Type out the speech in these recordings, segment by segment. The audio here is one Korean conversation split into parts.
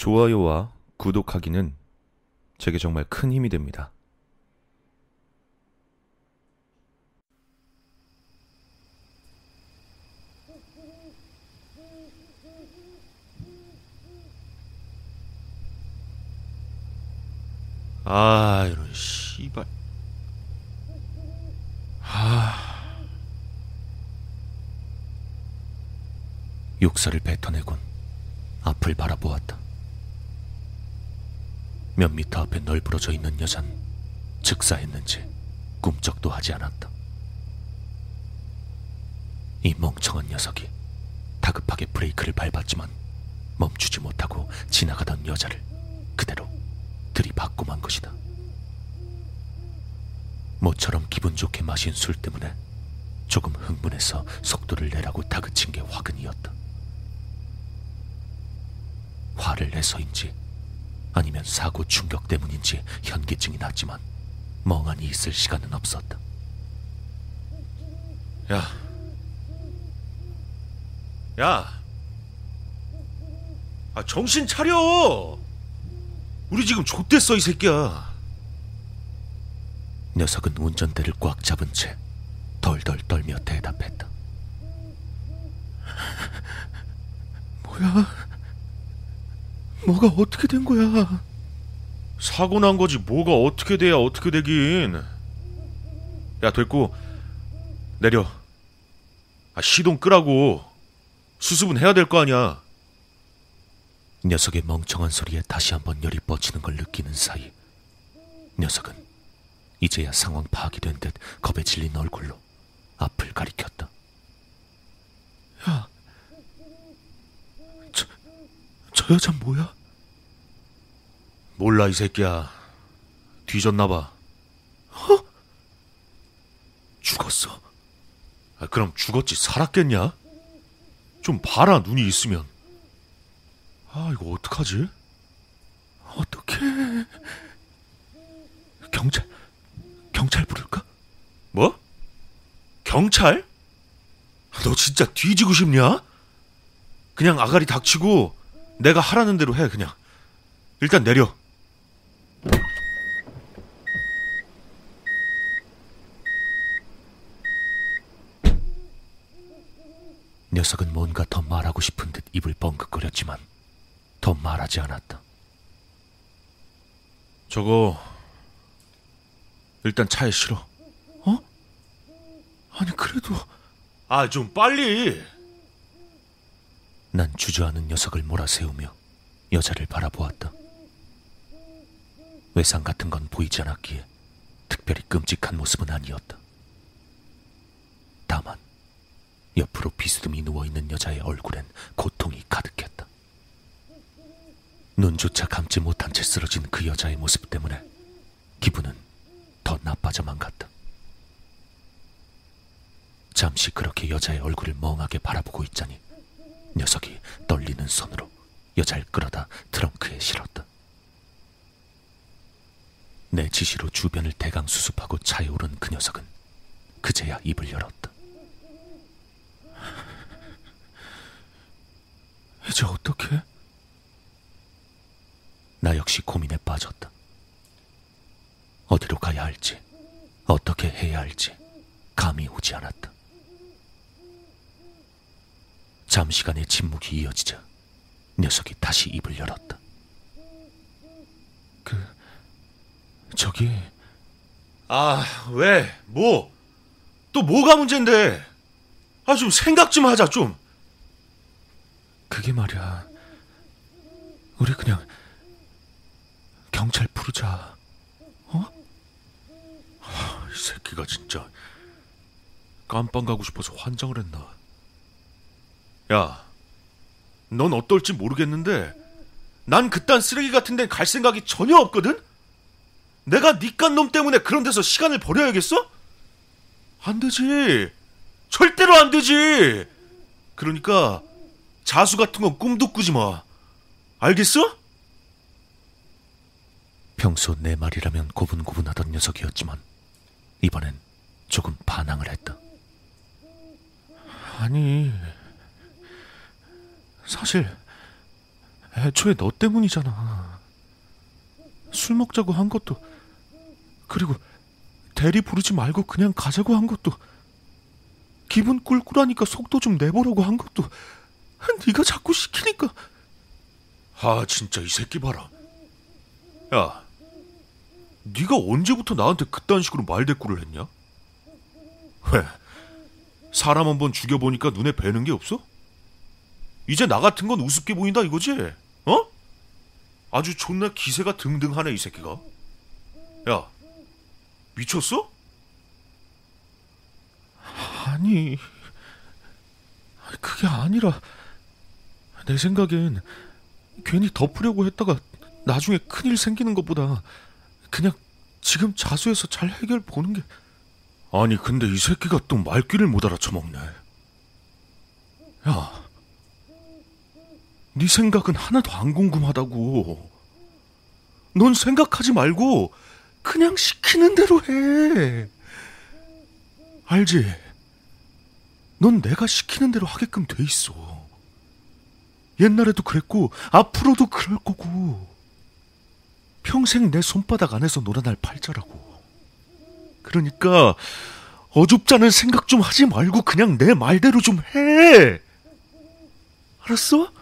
좋아요와 구독하기는 제게 정말 큰 힘이 됩니다. 아 이런 씨발 아 욕설을 뱉어내곤 앞을 바라보았다. 몇 미터 앞에 널브러져 있는 여잔 즉사했는지 꿈쩍도 하지 않았다. 이 멍청한 녀석이 다급하게 브레이크를 밟았지만 멈추지 못하고 지나가던 여자를 그대로 들이받고 만 것이다. 모처럼 기분 좋게 마신 술 때문에 조금 흥분해서 속도를 내라고 다그친 게 화근이었다. 화를 내서인지 아니면 사고 충격 때문인지 현기증이 났지만 멍하니 있을 시간은 없었다. 야. 야. 아, 정신 차려! 우리 지금 좆됐어, 이 새끼야. 녀석은 운전대를 꽉 잡은 채 덜덜 떨며 대답했다. 뭐야? 뭐가 어떻게 된 거야? 사고 난 거지, 뭐가 어떻게 돼야 어떻게 되긴. 야, 됐고, 내려. 아, 시동 끄라고. 수습은 해야 될 거 아니야. 녀석의 멍청한 소리에 다시 한번 열이 뻗치는 걸 느끼는 사이 녀석은 이제야 상황 파악이 된 듯 겁에 질린 얼굴로 앞을 가리켰다. 야, 저, 저 여자 뭐야? 몰라, 이 새끼야. 뒤졌나봐. 어? 죽었어. 아, 그럼 죽었지, 살았겠냐? 좀 봐라, 눈이 있으면. 아, 이거 어떡하지? 어떻게? 경찰, 경찰 부를까? 뭐? 경찰? 너 진짜 뒤지고 싶냐? 그냥 아가리 닥치고 내가 하라는 대로 해, 그냥. 일단 내려. 녀석은 뭔가 더 말하고 싶은 듯 입을 뻥긋거렸지만 더 말하지 않았다. 저거 일단 차에 실어. 어? 아니 그래도 아, 좀 빨리. 난 주저하는 녀석을 몰아세우며 여자를 바라보았다. 외상 같은 건 보이지 않았기에 특별히 끔찍한 모습은 아니었다. 다만 옆으로 비스듬히 누워있는 여자의 얼굴엔 고통이 가득했다. 눈조차 감지 못한 채 쓰러진 그 여자의 모습 때문에 기분은 더 나빠져만 갔다. 잠시 그렇게 여자의 얼굴을 멍하게 바라보고 있자니 녀석이 떨리는 손으로 여자를 끌어다 트렁크에 실었다. 내 지시로 주변을 대강 수습하고 차에 오른 그 녀석은 그제야 입을 열었다. 이제 어떻게? 나 역시 고민에 빠졌다. 어디로 가야 할지, 어떻게 해야 할지 감이 오지 않았다. 잠시간의 침묵이 이어지자 녀석이 다시 입을 열었다. 그 저기 아, 왜? 뭐? 또 뭐가 문제인데? 아, 좀 생각 좀 하자, 좀. 그게 말이야. 우리 그냥 경찰 부르자. 어? 아, 이 새끼가 진짜 깜빵 가고 싶어서 환장을 했나? 야, 넌 어떨지 모르겠는데 난 그딴 쓰레기 같은 데는 갈 생각이 전혀 없거든? 내가 니깐 놈 때문에 그런 데서 시간을 버려야겠어? 안 되지. 절대로 안 되지. 그러니까 자수 같은 건 꿈도 꾸지 마. 알겠어? 평소 내 말이라면 고분고분하던 녀석이었지만 이번엔 조금 반항을 했다. 아니 사실 애초에 너 때문이잖아. 술 먹자고 한 것도 그리고 대리 부르지 말고 그냥 가자고 한 것도 기분 꿀꿀하니까 속도 좀 내보라고 한 것도 네가 자꾸 시키니까 아 진짜 이 새끼 봐라 야 네가 언제부터 나한테 그딴 식으로 말대꾸를 했냐? 왜? 사람 한 번 죽여보니까 눈에 뵈는 게 없어? 이제 나 같은 건 우습게 보인다 이거지? 어? 아주 존나 기세가 등등하네 이 새끼가 야 미쳤어? 아니 그게 아니라 내 생각엔 괜히 덮으려고 했다가 나중에 큰일 생기는 것보다 그냥 지금 자수해서 잘 해결 보는 게 아니 근데 이 새끼가 또 말귀를 못 알아쳐먹네. 야, 네 생각은 하나도 안 궁금하다고. 넌 생각하지 말고 그냥 시키는 대로 해. 알지? 넌 내가 시키는 대로 하게끔 돼 있어 옛날에도 그랬고 앞으로도 그럴 거고 평생 내 손바닥 안에서 놀아날 팔자라고. 그러니까 어줍잖은 생각 좀 하지 말고 그냥 내 말대로 좀 해. 알았어?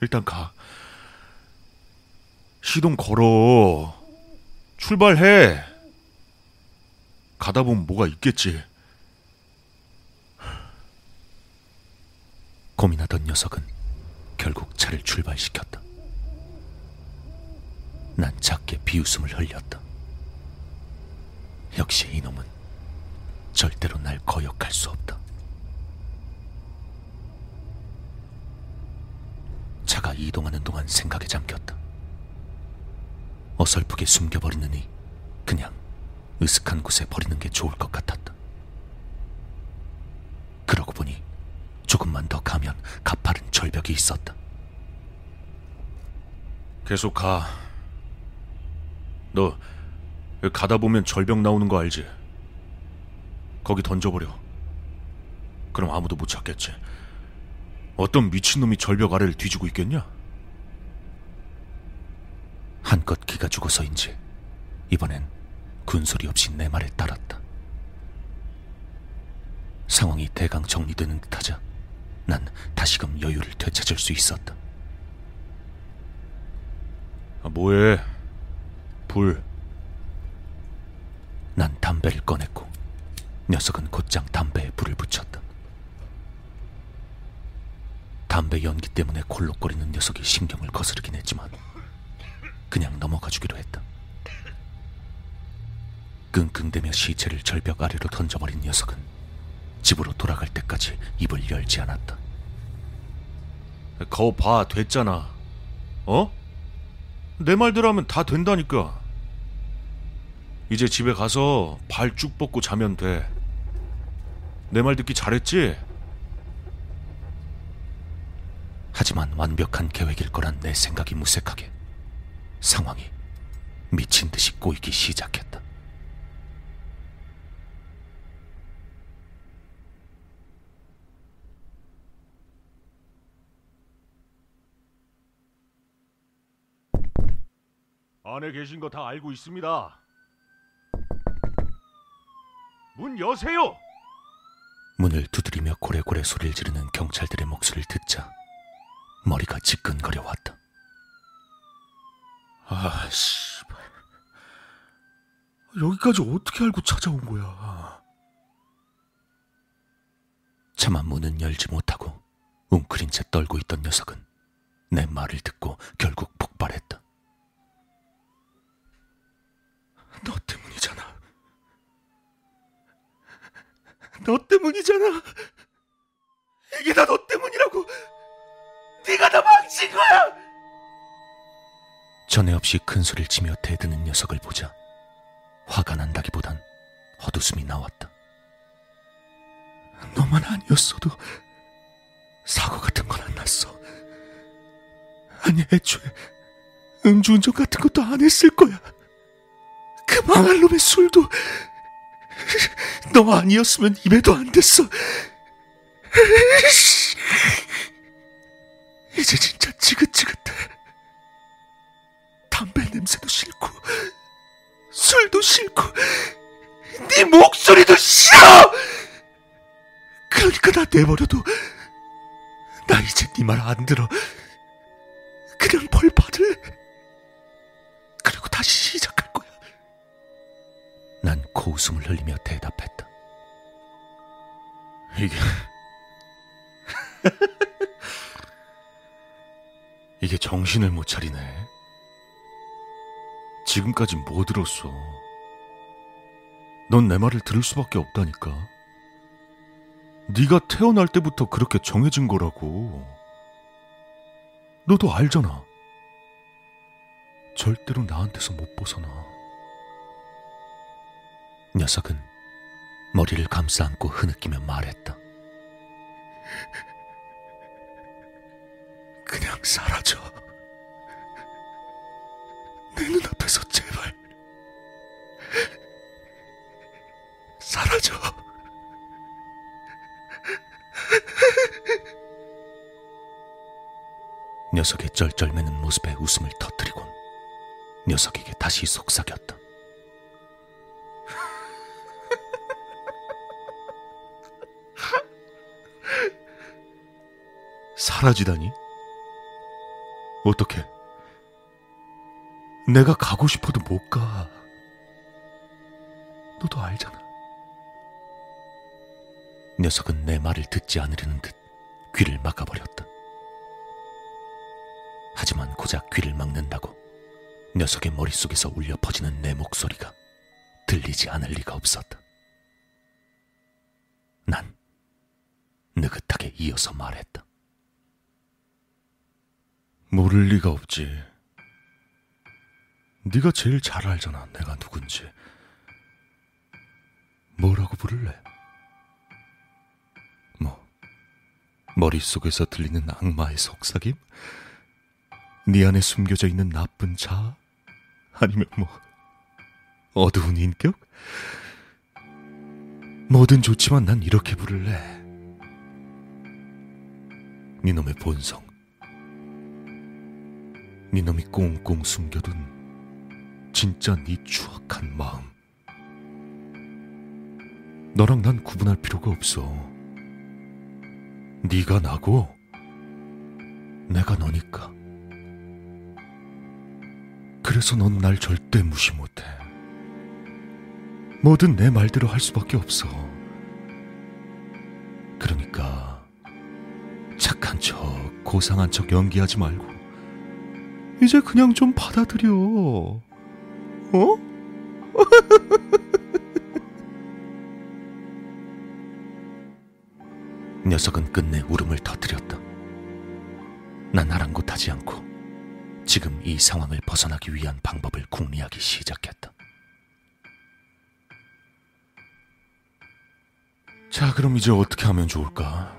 일단 가. 시동 걸어. 출발해. 가다 보면 뭐가 있겠지. 고민하던 녀석은 결국 차를 출발시켰다. 난 작게 비웃음을 흘렸다. 역시 이놈은 절대로 날 거역할 수 없다. 차가 이동하는 동안 생각에 잠겼다. 어설프게 숨겨버리느니 그냥 으슥한 곳에 버리는 게 좋을 것 같았다. 그러고 보니 조금만 더 가면 가파른 절벽이 있었다. 계속 가. 너 가다 보면 절벽 나오는 거 알지? 거기 던져버려. 그럼 아무도 못 찾겠지. 어떤 미친놈이 절벽 아래를 뒤지고 있겠냐? 한껏 기가 죽어서인지 이번엔 군소리 없이 내 말에 따랐다. 상황이 대강 정리되는 듯하자 난 다시금 여유를 되찾을 수 있었다. 아, 뭐해? 불. 난 담배를 꺼냈고 녀석은 곧장 담배에 불을 붙였다. 담배 연기 때문에 콜록거리는 녀석이 신경을 거스르긴 했지만 그냥 넘어가 주기로 했다. 끙끙대며 시체를 절벽 아래로 던져버린 녀석은 집으로 돌아갈 때까지 입을 열지 않았다. 거 봐, 됐잖아. 어? 내 말대로 하면 다 된다니까. 이제 집에 가서 발 쭉 뻗고 자면 돼. 내 말 듣기 잘했지? 하지만 완벽한 계획일 거란 내 생각이 무색하게 상황이 미친 듯이 꼬이기 시작했다. 안에 계신 거 다 알고 있습니다. 문 여세요! 문을 두드리며 고래고래 소리를 지르는 경찰들의 목소리를 듣자 머리가 지끈거려 왔다. 아, 씨. 여기까지 어떻게 알고 찾아온 거야? 차마 문은 열지 못하고 웅크린 채 떨고 있던 녀석은 내 말을 듣고 결국 폭발했다. 너 때문이잖아. 너 때문이잖아. 이게 다 너 때문이라고. 네가 다 망친 거야. 전에 없이 큰 소리를 치며 대드는 녀석을 보자 화가 난다기보단 헛웃음이 나왔다. 너만 아니었어도 사고 같은 건 안 났어. 아니 애초에 음주운전 같은 것도 안 했을 거야. 그 망할 놈의 술도 너 아니었으면 입에도 안 됐어. 이제 진짜 지긋지긋해. 담배 냄새도 싫고, 술도 싫고, 네 목소리도 싫어! 그러니까 나 내버려도, 나 이제 네 말 안 들어. 그냥 벌 받을래. 웃음을 흘리며 대답했다. 이게 이게 정신을 못 차리네. 지금까지 뭐 들었어? 넌 내 말을 들을 수밖에 없다니까. 네가 태어날 때부터 그렇게 정해진 거라고. 너도 알잖아. 절대로 나한테서 못 벗어나. 녀석은 머리를 감싸 안고 흐느끼며 말했다. 그냥 사라져. 내 눈앞에서 제발. 사라져. 녀석의 쩔쩔매는 모습에 웃음을 터뜨리곤 녀석에게 다시 속삭였다. 사라지다니? 어떻게? 내가 가고 싶어도 못 가. 너도 알잖아. 녀석은 내 말을 듣지 않으려는 듯 귀를 막아버렸다. 하지만 고작 귀를 막는다고 녀석의 머릿속에서 울려 퍼지는 내 목소리가 들리지 않을 리가 없었다. 난 느긋하게 이어서 말했다. 모를 리가 없지. 네가 제일 잘 알잖아, 내가 누군지. 뭐라고 부를래? 뭐, 머릿속에서 들리는 악마의 속삭임? 네 안에 숨겨져 있는 나쁜 자? 아니면 뭐, 어두운 인격? 뭐든 좋지만 난 이렇게 부를래. 네 놈의 본성. 네 놈이 꽁꽁 숨겨둔 진짜 네 추악한 마음. 너랑 난 구분할 필요가 없어. 네가 나고 내가 너니까. 그래서 넌 날 절대 무시 못해. 뭐든 내 말대로 할 수밖에 없어. 그러니까 착한 척, 고상한 척 연기하지 말고 이제 그냥 좀 받아들여. 어? 녀석은 끝내 울음을 터뜨렸다. 난 아랑곳하지 않고 지금 이 상황을 벗어나기 위한 방법을 궁리하기 시작했다. 자, 그럼 이제 어떻게 하면 좋을까?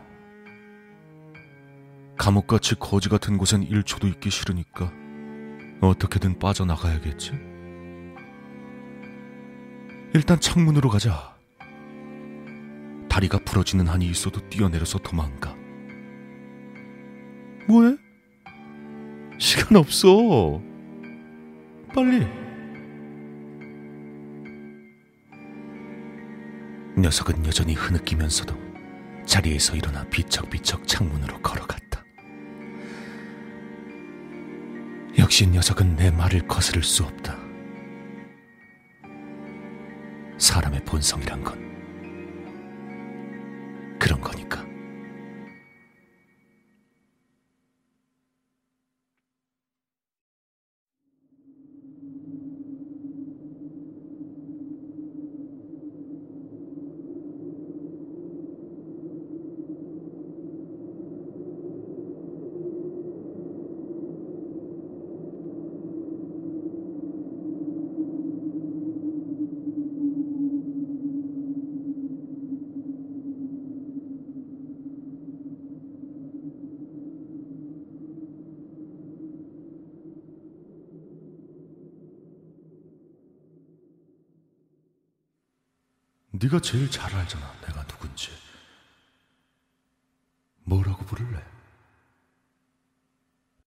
감옥같이 거지 같은 곳엔 1초도 있기 싫으니까 어떻게든 빠져나가야겠지? 일단 창문으로 가자. 다리가 부러지는 한이 있어도 뛰어내려서 도망가. 뭐해? 시간 없어. 빨리. 녀석은 여전히 흐느끼면서도 자리에서 일어나 비척비척 창문으로 걸어갔다. 역시 녀석은 내 말을 거스를 수 없다. 사람의 본성이란 건 네가 제일 잘 알잖아, 내가 누군지.